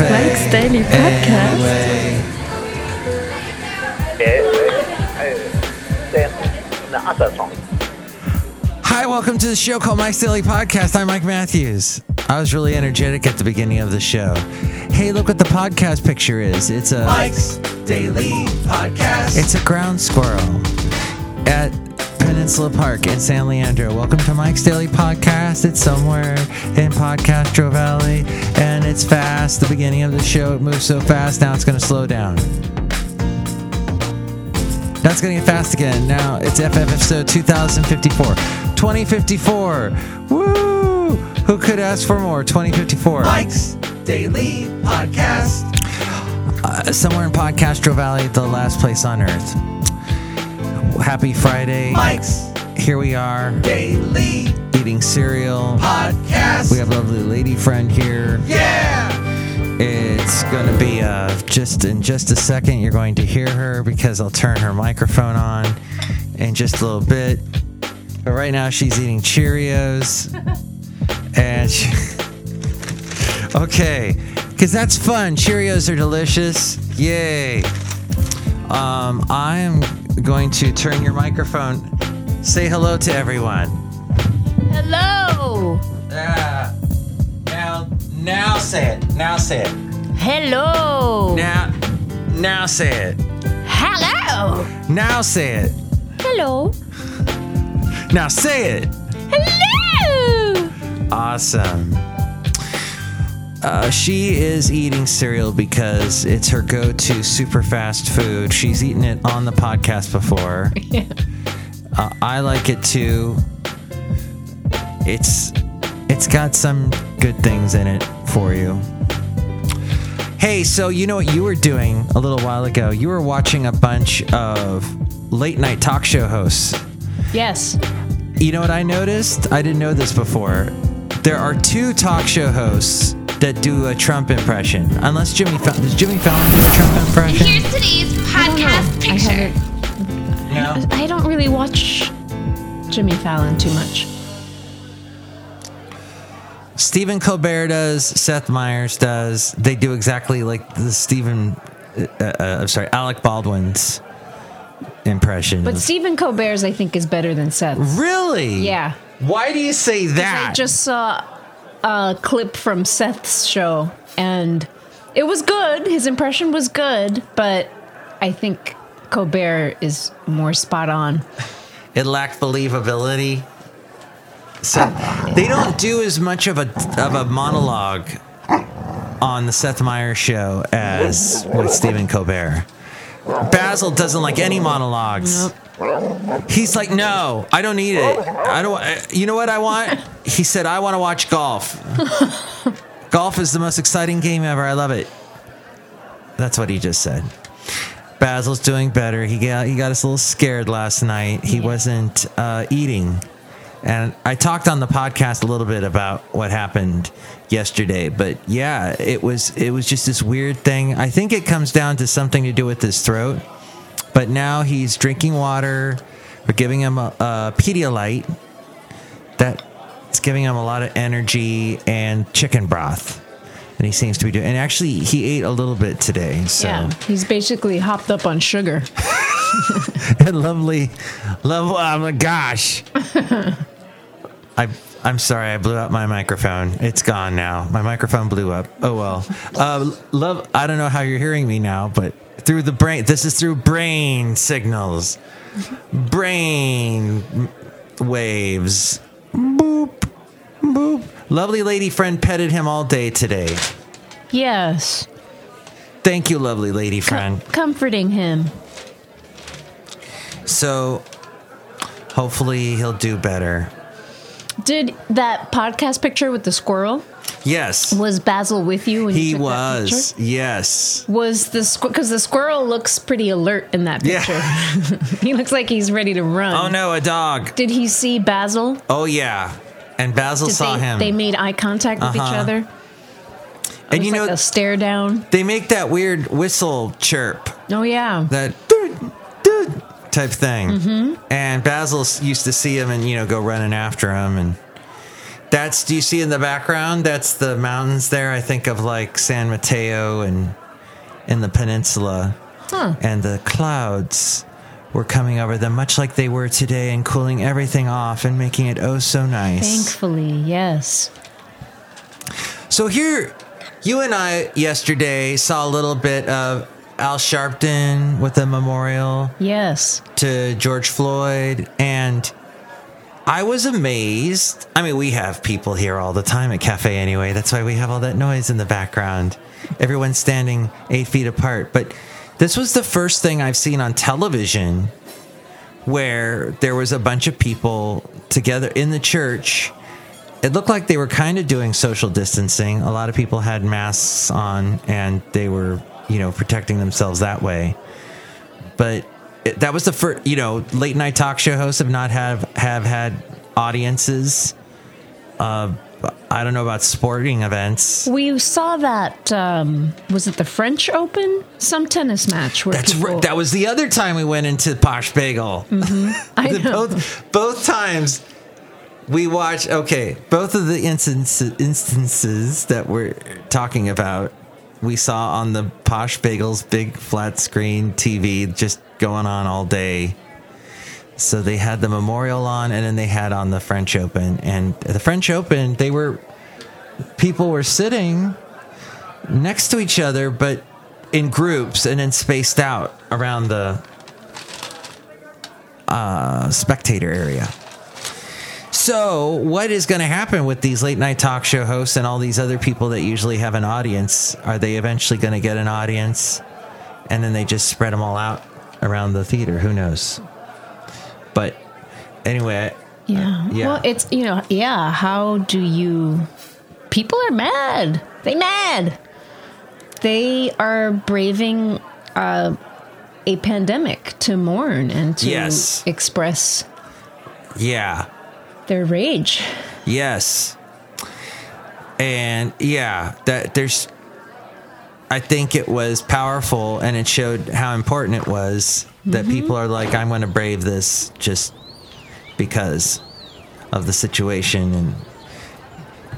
Mike's Daily Podcast. Hi, welcome to the show called Mike's Daily Podcast. I'm Mike Matthews. I was really energetic at the beginning of the show. Hey, look what the podcast picture is. It's a Mike's Daily Podcast. it's a ground squirrel at Peninsula Park in San Leandro. Welcome to Mike's Daily Podcast. It's somewhere in Podcastro Valley, and it's fast. The beginning of the show, it moves so fast. Now it's going to slow down. That's going to get fast again. Now it's FF episode 2054. 2054. Woo! Who could ask for more? 2054. Mike's Daily Podcast. Uh, somewhere in Podcastro Valley, the last place on earth. Happy Friday. Mike's Here we are Daily eating cereal. Podcast. We have a lovely lady friend here. yeah. It's going to be uh, just in just a second. You're going to hear her because I'll turn her microphone on in just a little bit. But right now she's eating Cheerios, and she, okay, because that's fun. Cheerios are delicious. Yay! Um, I am going to turn your microphone. Say hello to everyone. Hello. Yeah. Now, now say it. Now say it. Hello. Now, now say it. Hello. Now say it. Hello. Now say it. Hello. Awesome. Uh, she is eating cereal because it's her go-to super fast food. She's eaten it on the podcast before. Uh, I like it too. It's it's got some good things in it for you. Hey, so you know what you were doing a little while ago? You were watching a bunch of late night talk show hosts. Yes. You know what I noticed? I didn't know this before. There are two talk show hosts that do a Trump impression. Unless Jimmy Fallon does Jimmy Fallon do a Trump impression? Here's today's podcast I picture. haven't- No. I don't really watch Jimmy Fallon too much. Stephen Colbert does. Seth Meyers does. They do exactly like the Stephen. Uh, uh, I'm sorry, Alec Baldwin's impression. But Stephen Colbert's, I think, is better than Seth's. really? Yeah. Why do you say that? I just saw a clip from Seth's show, and it was good. His impression was good, but I think Colbert is more spot on. it lacked believability. So they don't do as much of a of a monologue on the Seth Meyers show as with Stephen Colbert. Basil doesn't like any monologues. He's like, no, I don't need it. I don't. uh, You know what I want? He said, I want to watch golf. golf is the most exciting game ever. I love it. That's what he just said. Basil's doing better. He got he got us a little scared last night. He wasn't uh, eating, and I talked on the podcast a little bit about what happened yesterday. But yeah, it was it was just this weird thing. I think it comes down to something to do with his throat. But now he's drinking water. We're giving him a, a Pedialyte. That's giving him a lot of energy and chicken broth. And he seems to be doing. And actually, he ate a little bit today. So. Yeah, he's basically hopped up on sugar. And lovely, love. Oh my gosh. I I'm sorry. I blew out my microphone. It's gone now. My microphone blew up. Oh well. Uh, love. I don't know how you're hearing me now, but through the brain. This is through brain signals. Brain waves. Boop. Boop. Lovely lady friend petted him all day today. Yes, Thank you, lovely lady friend. comforting him. So, hopefully, he'll do better. Did that podcast picture with the squirrel? Yes. Was Basil with you when you He that was, yes. Was the because the squirrel looks pretty alert in that Yeah. picture. he looks like he's ready to run. Oh no, a dog. Did he see Basil? Oh yeah, and Basil Did saw they, him. They made eye contact with each Uh-huh. other. It and you know like a stare down. they make that weird whistle chirp, Oh yeah. that type thing. Mm-hmm. And Basil used to see him and you know go running after him, and That's do you see in the background? That's the mountains there. I think of like San Mateo and in the peninsula, Huh. and the clouds were coming over them, much like they were today, and cooling everything off and making it oh so nice. Thankfully, yes. So here, you and I yesterday saw a little bit of Al Sharpton with the memorial Yes. to George Floyd, and I was amazed. I mean, we have people here all the time at Cafe anyway. That's why we have all that noise in the background. Everyone's standing eight feet apart. But this was the first thing I've seen on television where there was a bunch of people together in the church. It looked like they were kind of doing social distancing. A lot of people had masks on and they were, you know, protecting themselves that way but that was the first you know late night talk show hosts have not have have had audiences uh i don't know about sporting events We saw that. Um, was it the French Open? Some tennis match where that's people, right that was the other time we went into posh bagel I know. both both times we watched okay both of the instances instances that we're talking about we saw on the posh bagels big flat screen tv just going on all day so they had the memorial on and then they had on the french open and the french open they were people were sitting next to each other but in groups and then spaced out around the uh, spectator area. So, what is going to happen with these late night talk show hosts and all these other people that usually have an audience? Are they eventually going to get an audience and then they just spread them all out around the theater? Who knows? But anyway, Yeah. Yeah. Well, it's you know, yeah. How do you? People are mad. They mad. They are braving uh, a pandemic to mourn and to Yes. express yeah, their rage. Yes. And yeah, that there's I think it was powerful and it showed how important it was that people are like I'm going to brave this just because of the situation and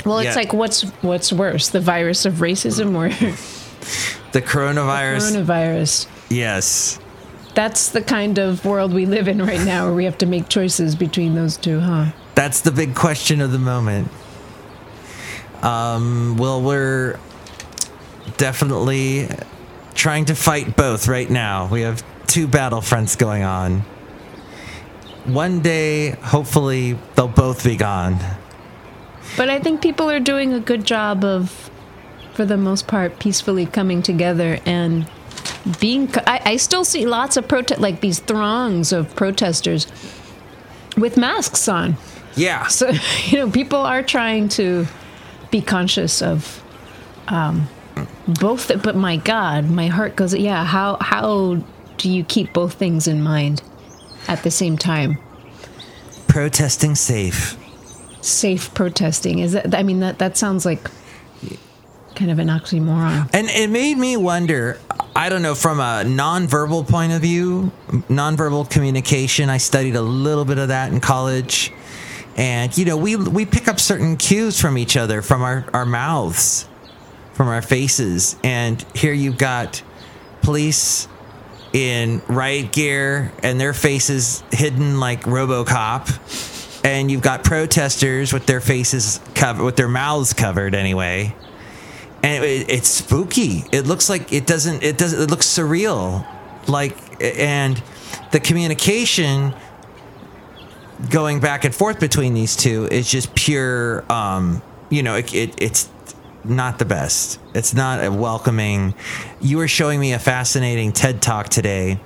Well, it's Yeah. like what's what's worse, the virus of racism or the coronavirus. coronavirus? yes. That's the kind of world we live in right now, where we have to make choices between those two, huh? That's the big question of the moment. Um, well, we're definitely trying to fight both right now. We have two battle fronts going on. One day, hopefully, they'll both be gone. But I think people are doing a good job of, for the most part, peacefully coming together and being. co- I, I still see lots of protest, like these throngs of protesters with masks on. Yeah. So, you know, people are trying to be conscious of um, both. But my God, my heart goes, yeah, how, how do you keep both things in mind at the same time? Protesting safe. Safe protesting. Is that, I mean, that, that sounds like kind of an oxymoron. And it made me wonder I don't know, from a nonverbal point of view, nonverbal communication, I studied a little bit of that in college. And, you know, we, we pick up certain cues from each other, from our, our mouths, from our faces. And here you've got police in riot gear and their faces hidden like Robocop. And you've got protesters with their faces covered, with their mouths covered anyway and it, it's spooky. It looks like it doesn't. It doesn't. It looks surreal, like and the communication going back and forth between these two is just pure. Um, you know, it, it it's not the best. It's not a welcoming. You were showing me a fascinating TED talk today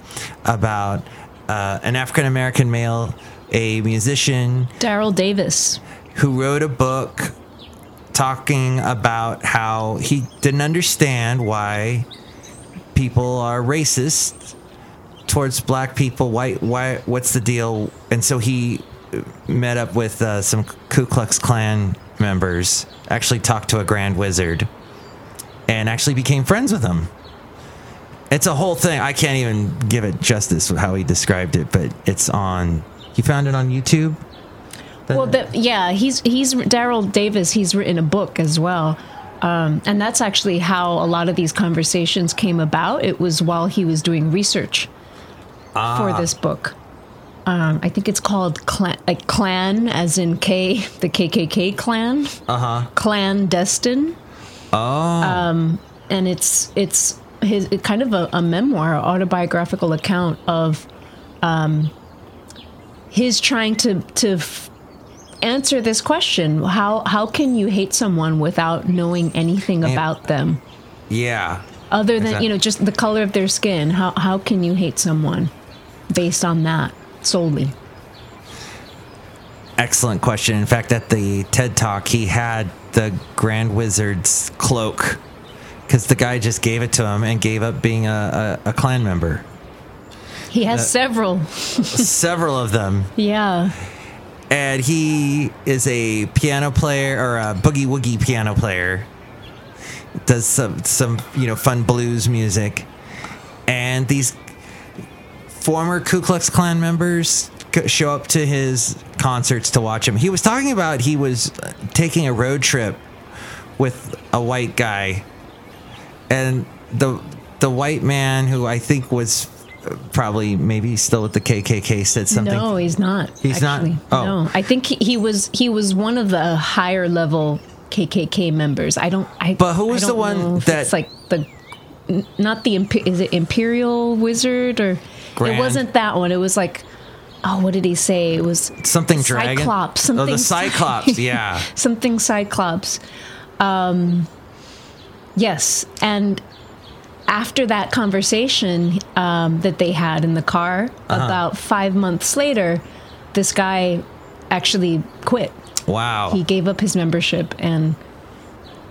about uh, an African American male, a musician Daryl Davis. who wrote a book talking about how he didn't understand why people are racist towards black people. Why? Why? What's the deal? And so he met up with uh, some Ku Klux Klan members. Actually, talked to a Grand Wizard, and actually became friends with him. It's a whole thing. I can't even give it justice how he described it, but it's on. You found it on YouTube. Well, the, yeah, he's he's Daryl Davis. He's written a book as well, um, and that's actually how a lot of these conversations came about. It was while he was doing research for this book. Um, I think it's called clan, like clan, as in K, the KKK clan. Uh huh. Clandestine. Oh. Um, and it's it's his kind of a, a memoir, autobiographical account of um, his trying to to f- answer this question: how how can you hate someone without knowing anything about them, Yeah. other than Exact- you know just the color of their skin? How how can you hate someone based on that solely? Excellent question. In fact, at the TED Talk, he had the Grand Wizard's cloak because the guy just gave it to him and gave up being a, a, a clan member. He has several. Several of them. Yeah. And he is a piano player or a boogie woogie piano player. Does some, some you know, fun blues music. And these former Ku Klux Klan members show up to his concerts to watch him. He was talking about he was uh, taking a road trip with a white guy, and the the white man who I think was uh, probably maybe still with the KKK said something. No, he's not. He's not? Oh. No, I think he, he was he was one of the higher level KKK members. I don't. I, But who was the one know if that- like the not the is it Imperial Wizard or Grand. it wasn't that one. It was like oh, what did he say? It was Something dragon. Cyclops. Oh, Something the Cyclops. Yeah. something Cyclops. Um, yes, and after that conversation um, that they had in the car, Uh-huh. about five months later, this guy actually quit. Wow. He gave up his membership, and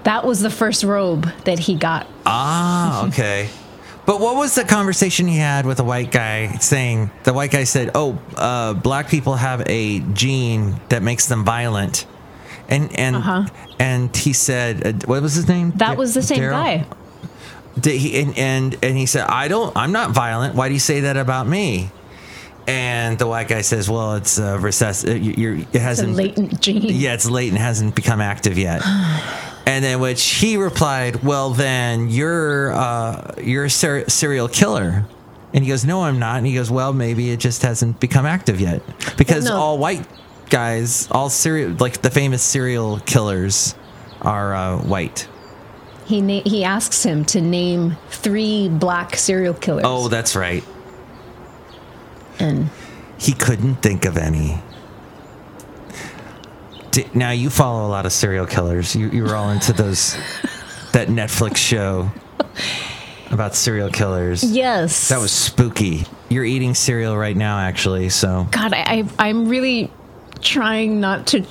that was the first robe that he got. Ah, okay. But what was the conversation he had with a white guy saying the white guy said, "Oh, uh, black people have a gene that makes them violent," and and Uh-huh. and he said, uh, "What was his name?" That was the same Daryl? guy. Did he and, and and he said, "I don't. I'm not violent. Why do you say that about me?" And the white guy says, "Well, it's uh, recess. uh, it It's a hasn't. latent gene. Yeah, it's latent. Hasn't become active yet." And then which he replied, "Well, then you're uh, you're a ser- serial killer." And he goes, "No, I'm not." And he goes, "Well, maybe it just hasn't become active yet because Well, no. all white guys, all serial like the famous serial killers, are uh, white." He na- he asks him to name three black serial killers. Oh, that's right. and He couldn't think of any. Now you follow a lot of serial killers. You you were all into those that Netflix show about serial killers. yes, That was spooky. You're eating cereal right now, actually. So God. I, I I'm really trying not to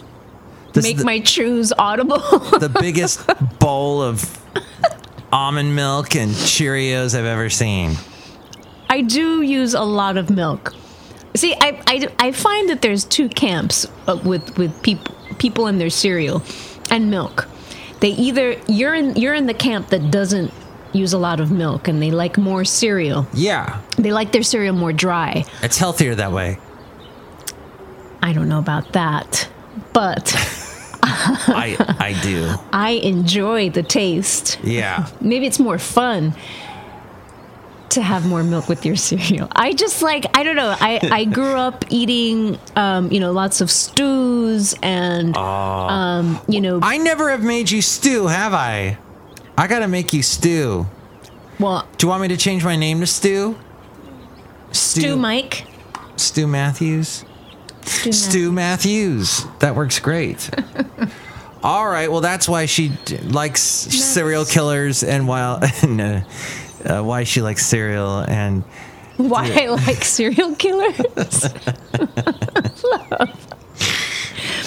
this make the, my chews audible. the biggest bowl of almond milk and Cheerios I've ever seen. I do use a lot of milk. See, I, I, I find that there's two camps uh, with with people people and their cereal and milk. They either you're in you're in the camp that doesn't use a lot of milk and they like more cereal. Yeah, They like their cereal more dry. it's healthier that way. I don't know about that, but I I do. I enjoy the taste. Yeah. Maybe it's more fun to have more milk with your cereal. I just like I don't know. I I grew up eating um, you know lots of stews and um, you know I never have made you stew, have I? I gotta make you stew. well Do you want me to change my name to Stew? stew Mike. Stew Matthews? Stew Stu Matthews. That works great. All right. Well, that's why she d- likes serial killers and while no, uh, why she likes cereal and Why I like serial killers?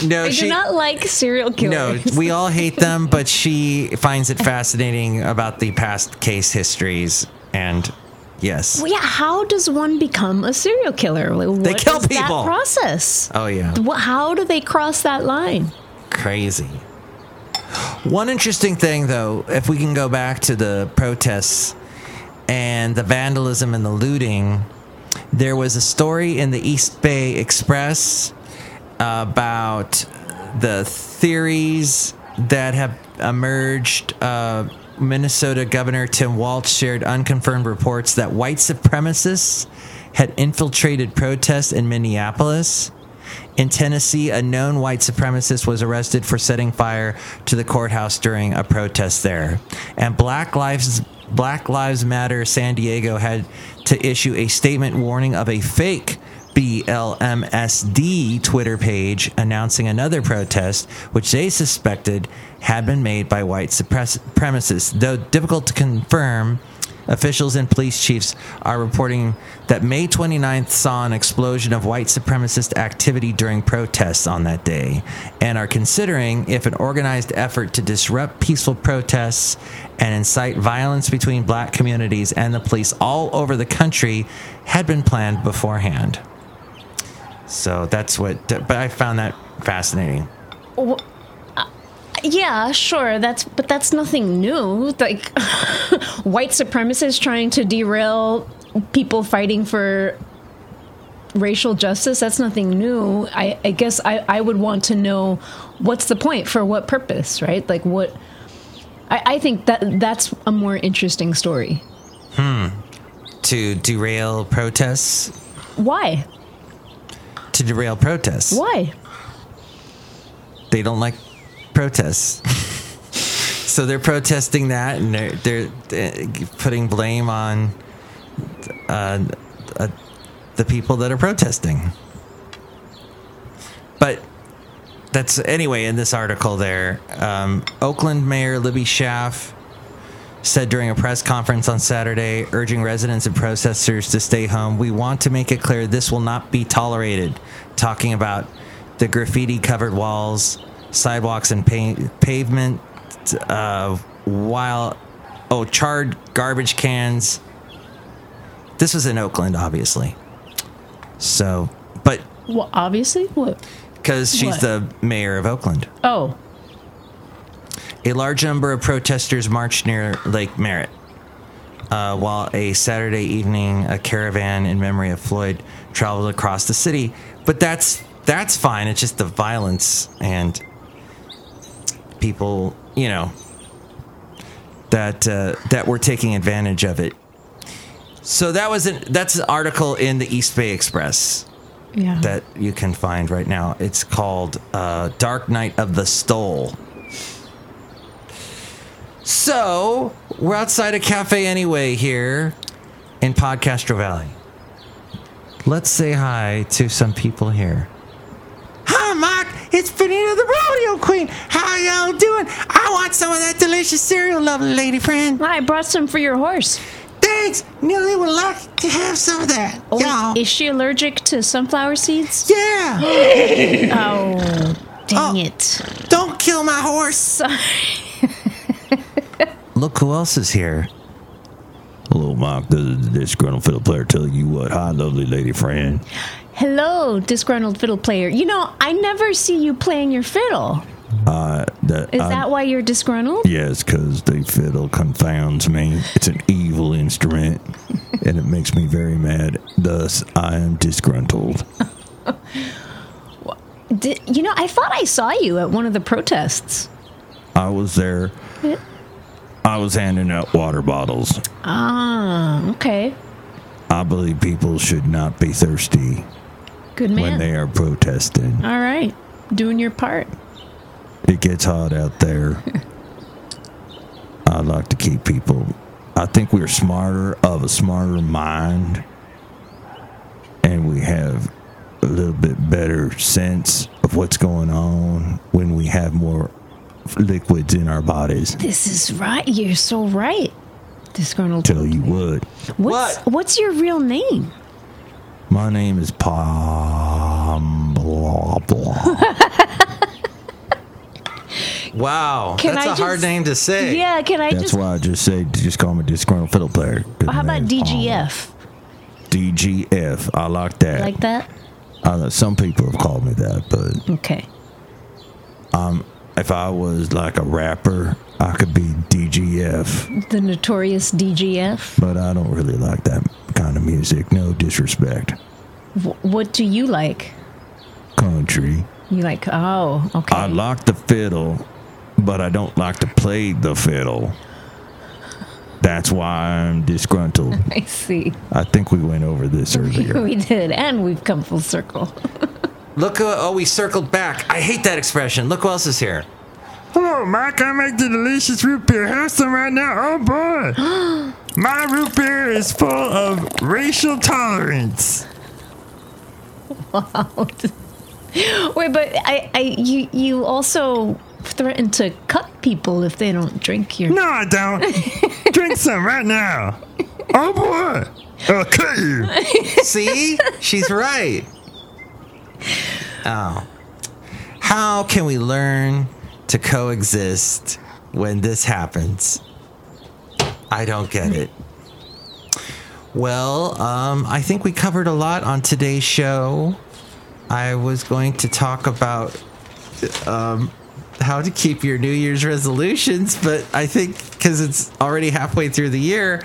no, I she do not like serial killers. no. We all hate them, but she finds it fascinating about the past case histories and yes. Well, yeah, how does one become a serial killer? Like, what kill is people. That process. Oh yeah. How do they cross that line? crazy. One interesting thing, though, if we can go back to the protests and the vandalism and the looting, there was a story in the East Bay Express about the theories that have emerged. Uh, Minnesota Governor Tim Walz shared unconfirmed reports that white supremacists had infiltrated protests in Minneapolis. In Tennessee, a known white supremacist was arrested for setting fire to the courthouse during a protest there. And Black Lives Black Lives Matter San Diego had to issue a statement warning of a fake BLMSD Twitter page announcing another protest, which they suspected had been made by white supremacists. Though difficult to confirm, officials and police chiefs are reporting that May 29th saw an explosion of white supremacist activity during protests on that day and are considering if an organized effort to disrupt peaceful protests and incite violence between black communities and the police all over the country had been planned beforehand. So that's what, but I found that fascinating. Yeah, sure. That's but that's nothing new. Like white supremacists trying to derail people fighting for racial justice. That's nothing new. I, I guess I, I would want to know what's the point for what purpose, right? Like what. I, I think that that's a more interesting story. Hmm. To derail protests, Why? to derail protests. Why? they don't like protests. so they're protesting that, and they're they're, putting blame on uh, uh, the people that are protesting. But that's anyway. In this article, there, um, Oakland Mayor Libby Schaaf said during a press conference on Saturday, urging residents and protesters to stay home. We want to make it clear this will not be tolerated. Talking about the graffiti covered walls, sidewalks, and pa- pavement, uh, while, oh, charred garbage cans. This was in Oakland, obviously. So, but Well, obviously. What? because she's What? the mayor of Oakland. Oh, A large number of protesters marched near Lake Merritt, uh, while a Saturday evening a caravan in memory of Floyd traveled across the city. But that's that's fine. It's just the violence and people, you know, that uh, that were taking advantage of it. So that was an that's an article in the East Bay Express yeah. that you can find right now. It's called uh, Dark Night of the Stole. So we're outside a cafe anyway here in Podcastro Valley. Let's say hi to some people here. Hi, Mike. It's Benita the Rodeo Queen. How y'all doing? I want some of that delicious cereal, lovely lady friend. I brought some for your horse. Thanks. Nearly would like to have some of that. Oh, y'all. is she allergic to sunflower seeds? Yeah. Oh, oh, dang oh. it. Don't kill my horse. Look who else is here. Hello, Mark. This is the disgruntled fiddle player telling you what. Hi, lovely lady friend. Hello, disgruntled fiddle player. You know, I never see you playing your fiddle. Uh, that, Is I- that why you're disgruntled? Yes, because the fiddle confounds me. It's an evil instrument, and it makes me very mad. Thus, I am disgruntled. Di- you know, I thought I saw you at one of the protests. I was there. I was handing out water bottles. Ah, okay. I believe people should not be thirsty Good man. when they are protesting. All right. Doing your part. It gets hot out there. I like to keep people. I think we're smarter of a smarter mind, and we have a little bit better sense of what's going on when we have more liquids in our bodies. This is right. You're so right. Disgruntled. Tell you what, What's, What? what's your real name? My name is Pom blah blah. Wow, Can that's I a hard name to say. Yeah, can I That's just. why I just say just call me disgruntled fiddle player. 'cause How about DGF? DGF. I like that. Like that? Uh, some people have called me that, but Okay. if I was like a rapper, I could be DGF. The notorious DGF. But I don't really like that kind of music. No disrespect. W- what do you like? Country. You like, oh, okay. I like the fiddle, but I don't like to play the fiddle. That's why I'm disgruntled. I see. I think we went over this earlier. we did, and we've come full circle. Look, uh, oh, we circled back. I hate that expression. Look who else is here. Hello, Mike. I make the delicious root beer. Have some right now. Oh boy, my root beer is full of racial tolerance. Wow. Wait, but I, I, you, you also threaten to cut people if they don't drink your. No, I don't. Drink some right now. Oh boy, I'll cut you. See? She's right. Oh. How can we learn to coexist when this happens? I don't get it. Well, um, I think we covered a lot on today's show. I was going to talk about um, how to keep your New Year's resolutions, but I think because it's already halfway through the year,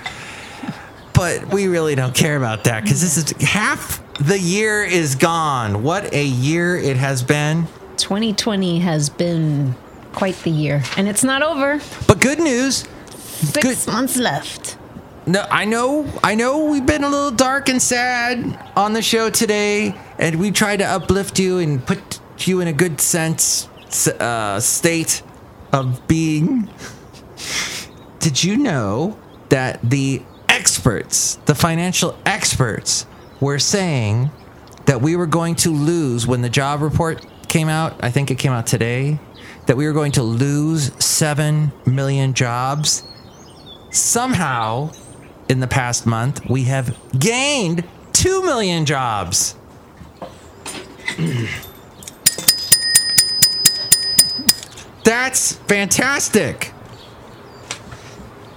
but we really don't care about that because this is half the year is gone. What a year it has been. 2020 has been quite the year, and it's not over. But good news. Six months left. No, I know, I know we've been a little dark and sad on the show today, and we tried to uplift you and put you in a good sense uh, state of being. Did you know that the experts, the financial experts, were saying that we were going to lose when the job report came out? I think it came out today. That we were going to lose 7 million jobs. Somehow, in the past month, we have gained 2 million jobs. That's fantastic.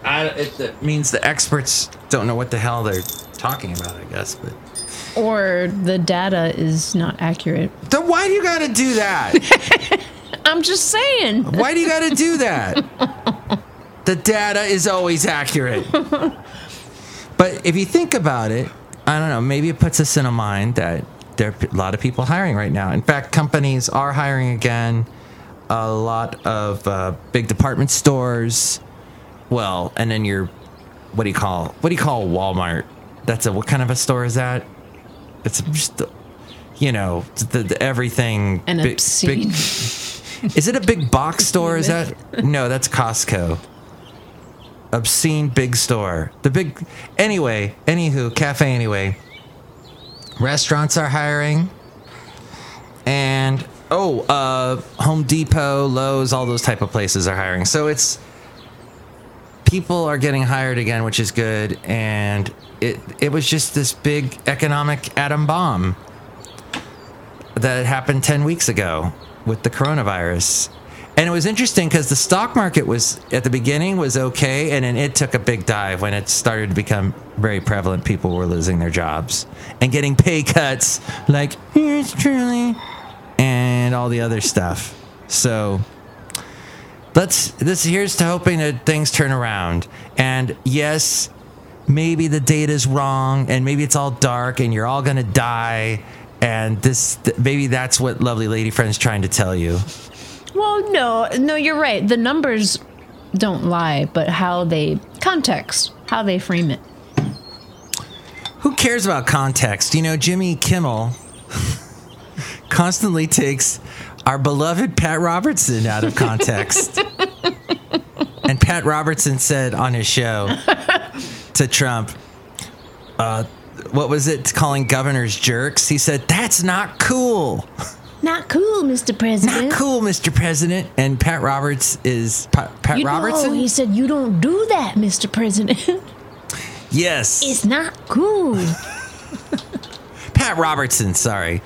I, it, it means the experts don't know what the hell they're talking about, I guess. But Or the data is not accurate. then why do you got to do that? I'm just saying. why do you got to do that? The data is always accurate. But if you think about it, I don't know. Maybe it puts us in a mind that there are a lot of people hiring right now. In fact, companies are hiring again. A lot of uh, big department stores. Well, and then your what do you call what do you call Walmart? That's a what kind of a store is that? It's just you know the, the everything. An big- obscene. big- is it a big box store? Is that no? That's Costco. Obscene big store. The big. Anyway, anywho, cafe. Anyway, restaurants are hiring, and oh, uh, Home Depot, Lowe's, all those type of places are hiring. So it's people are getting hired again, which is good. And it it was just this big economic atom bomb that happened 10 weeks ago with the coronavirus. And it was interesting because the stock market was at the beginning was okay, and then it took a big dive when it started to become very prevalent. People were losing their jobs and getting pay cuts, like here's truly, and all the other stuff. So let's this here's to hoping that things turn around. And yes, maybe the data's wrong, and maybe it's all dark, and you're all gonna die. And this th- maybe that's what lovely lady friend's trying to tell you. Well, no, no, you're right. The numbers don't lie, but how they context, how they frame it. Who cares about context? You know, Jimmy Kimmel constantly takes our beloved Pat Robertson out of context. and Pat Robertson said on his show to Trump, uh, what was it, calling governors jerks? He said, That's not cool. Not cool, Mr. President. Not cool, Mr. President. And Pat Roberts is Pa- Pat You Robertson? know, he said, You don't do that, Mr. President. yes. it's not cool. Pat Robertson, sorry.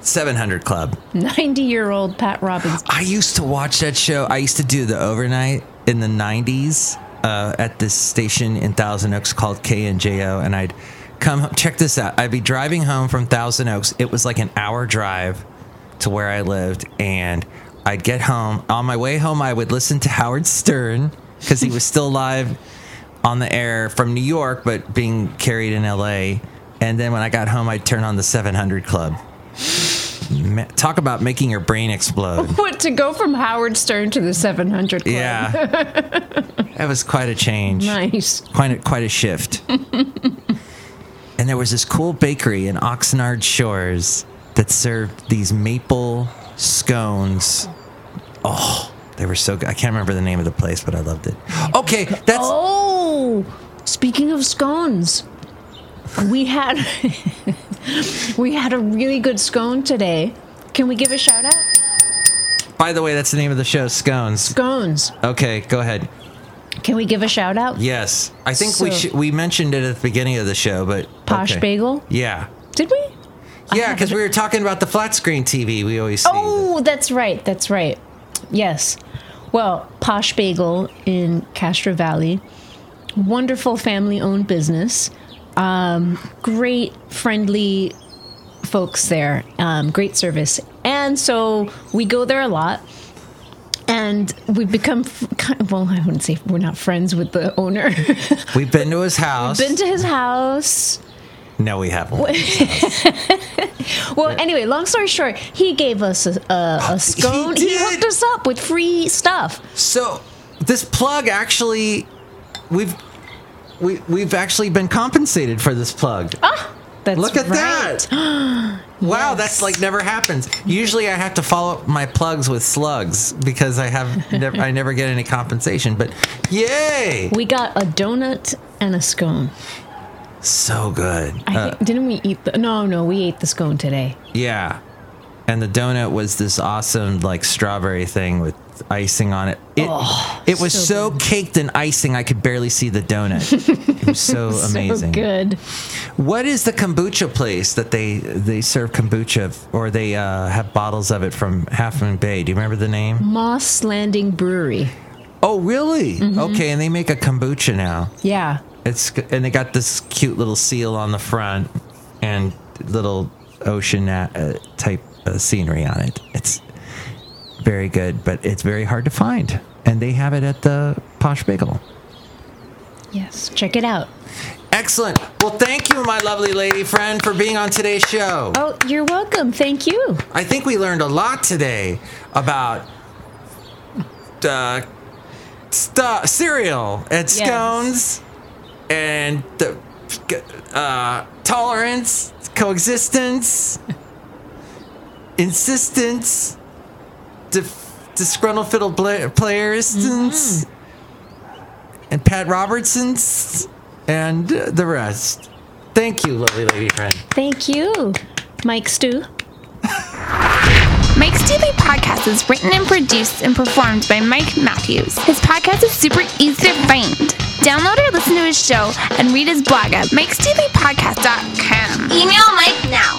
700 Club. 90 year old Pat Robbins. I used to watch that show. I used to do the overnight in the 90s uh, at this station in Thousand Oaks called KNJO. And I'd come, check this out. I'd be driving home from Thousand Oaks. It was like an hour drive to where I lived. And I'd get home. On my way home, I would listen to Howard Stern because he was still live on the air from New York, but being carried in LA. And then when I got home, I'd turn on the 700 Club. Talk about making your brain explode. What to go from Howard Stern to the 700 Club? Yeah, that was quite a change. Nice. Quite a, quite a shift. And there was this cool bakery in Oxnard Shores that served these maple scones. Oh, they were so good. I can't remember the name of the place, but I loved it. Okay, that's Oh, speaking of scones, we had we had a really good scone today. Can we give a shout out? by the way, that's the name of the show, Scones. Scones. Okay, go ahead. Can we give a shout out? Yes, I think we So- should, we mentioned it at the beginning of the show, but Posh okay. Bagel. Yeah, Did we? yeah, because we were talking about the flat screen TV we always see. Oh, that's right. That's right. Yes. Well, Posh Bagel in Castro Valley, wonderful family owned business. Um, great, friendly folks there. Um, great service. And so we go there a lot. And we've become, kind of- well, I wouldn't say we're not friends with the owner. We've been to his house. Been to his house. no, we haven't. Well, anyway, long story short, he gave us a, a, a scone. he, did? hooked us up with free stuff. So this plug actually, we've we we've actually been compensated for this plug. Ah, that's Look at right. that! Wow, that's like never happens. Usually, I have to follow up my plugs with slugs because I have never, I never get any compensation. But yay! We got a donut and a scone. So good. I Uh, think, didn't we eat the? No, no, we ate the scone today. yeah, and the donut was this awesome like strawberry thing with icing on it. It it was so, Oh, so caked in icing I could barely see the donut. it was so amazing. So good. What is the kombucha place that they they serve kombucha or they uh, have bottles of it from Half Moon Bay? Do you remember the name? Moss Landing Brewery. Oh, really? Mm-hmm. Okay, and they make a kombucha now. Yeah. It's and they got this cute little seal on the front and little ocean uh, type uh, scenery on it. It's very good, but it's very hard to find. And they have it at the Posh Bagel. Yes. Check it out. Excellent. Well, thank you, my lovely lady friend, for being on today's show. Oh, you're welcome. Thank you. I think we learned a lot today about uh, stu- cereal and Yes. scones and the uh, tolerance, coexistence, insistence, dif- disgruntled fiddle bla- players, and Pat Robertson's, and uh, the rest. Thank you, lovely lady friend. Thank you, Mike Stew. Mike's Daily Podcast is written and produced and performed by Mike Matthews. His podcast is super easy to find. Download or listen to his show and read his blog at mikesdailypodcast.com. Email Mike now